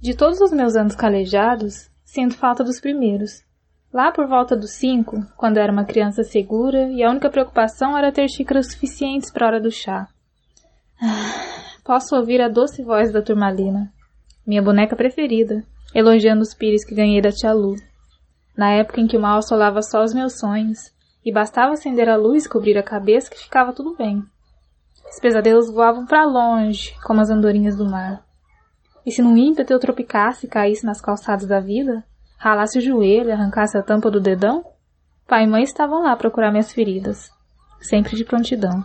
De todos os meus anos calejados, sinto falta dos primeiros. Lá por volta dos cinco, quando era uma criança segura e a única preocupação era ter xícaras suficientes para a hora do chá. Ah, posso ouvir a doce voz da turmalina, minha boneca preferida, elogiando os pires que ganhei da tia Lu. Na época em que o mal assolava só os meus sonhos, e bastava acender a luz e cobrir a cabeça que ficava tudo bem. Os pesadelos voavam para longe, como as andorinhas do mar. E se num ímpeto eu tropicasse e caísse nas calçadas da vida, ralasse o joelho e arrancasse a tampa do dedão, pai e mãe estavam lá procurar minhas feridas, sempre de prontidão.